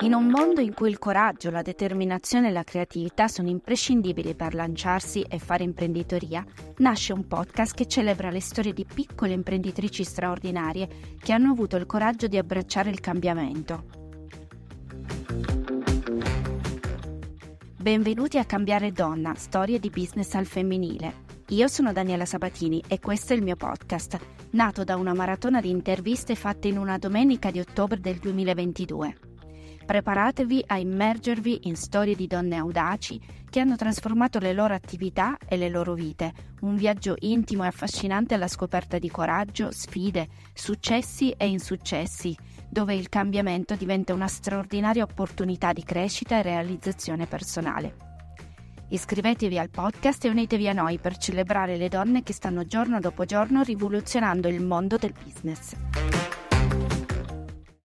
In un mondo in cui il coraggio, la determinazione e la creatività sono imprescindibili per lanciarsi e fare imprenditoria, nasce un podcast che celebra le storie di piccole imprenditrici straordinarie che hanno avuto il coraggio di abbracciare il cambiamento. Benvenuti a Cambiare Donna, storie di business al femminile. Io sono Daniela Sabatini e questo è il mio podcast, nato da una maratona di interviste fatte in una domenica di ottobre del 2022. Preparatevi a immergervi in storie di donne audaci che hanno trasformato le loro attività e le loro vite, un viaggio intimo e affascinante alla scoperta di coraggio, sfide, successi e insuccessi, dove il cambiamento diventa una straordinaria opportunità di crescita e realizzazione personale. Iscrivetevi al podcast e unitevi a noi per celebrare le donne che stanno giorno dopo giorno rivoluzionando il mondo del business.